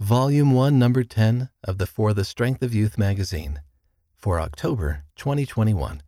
Volume 1, Number 10 of the For the Strength of Youth magazine for October 2021.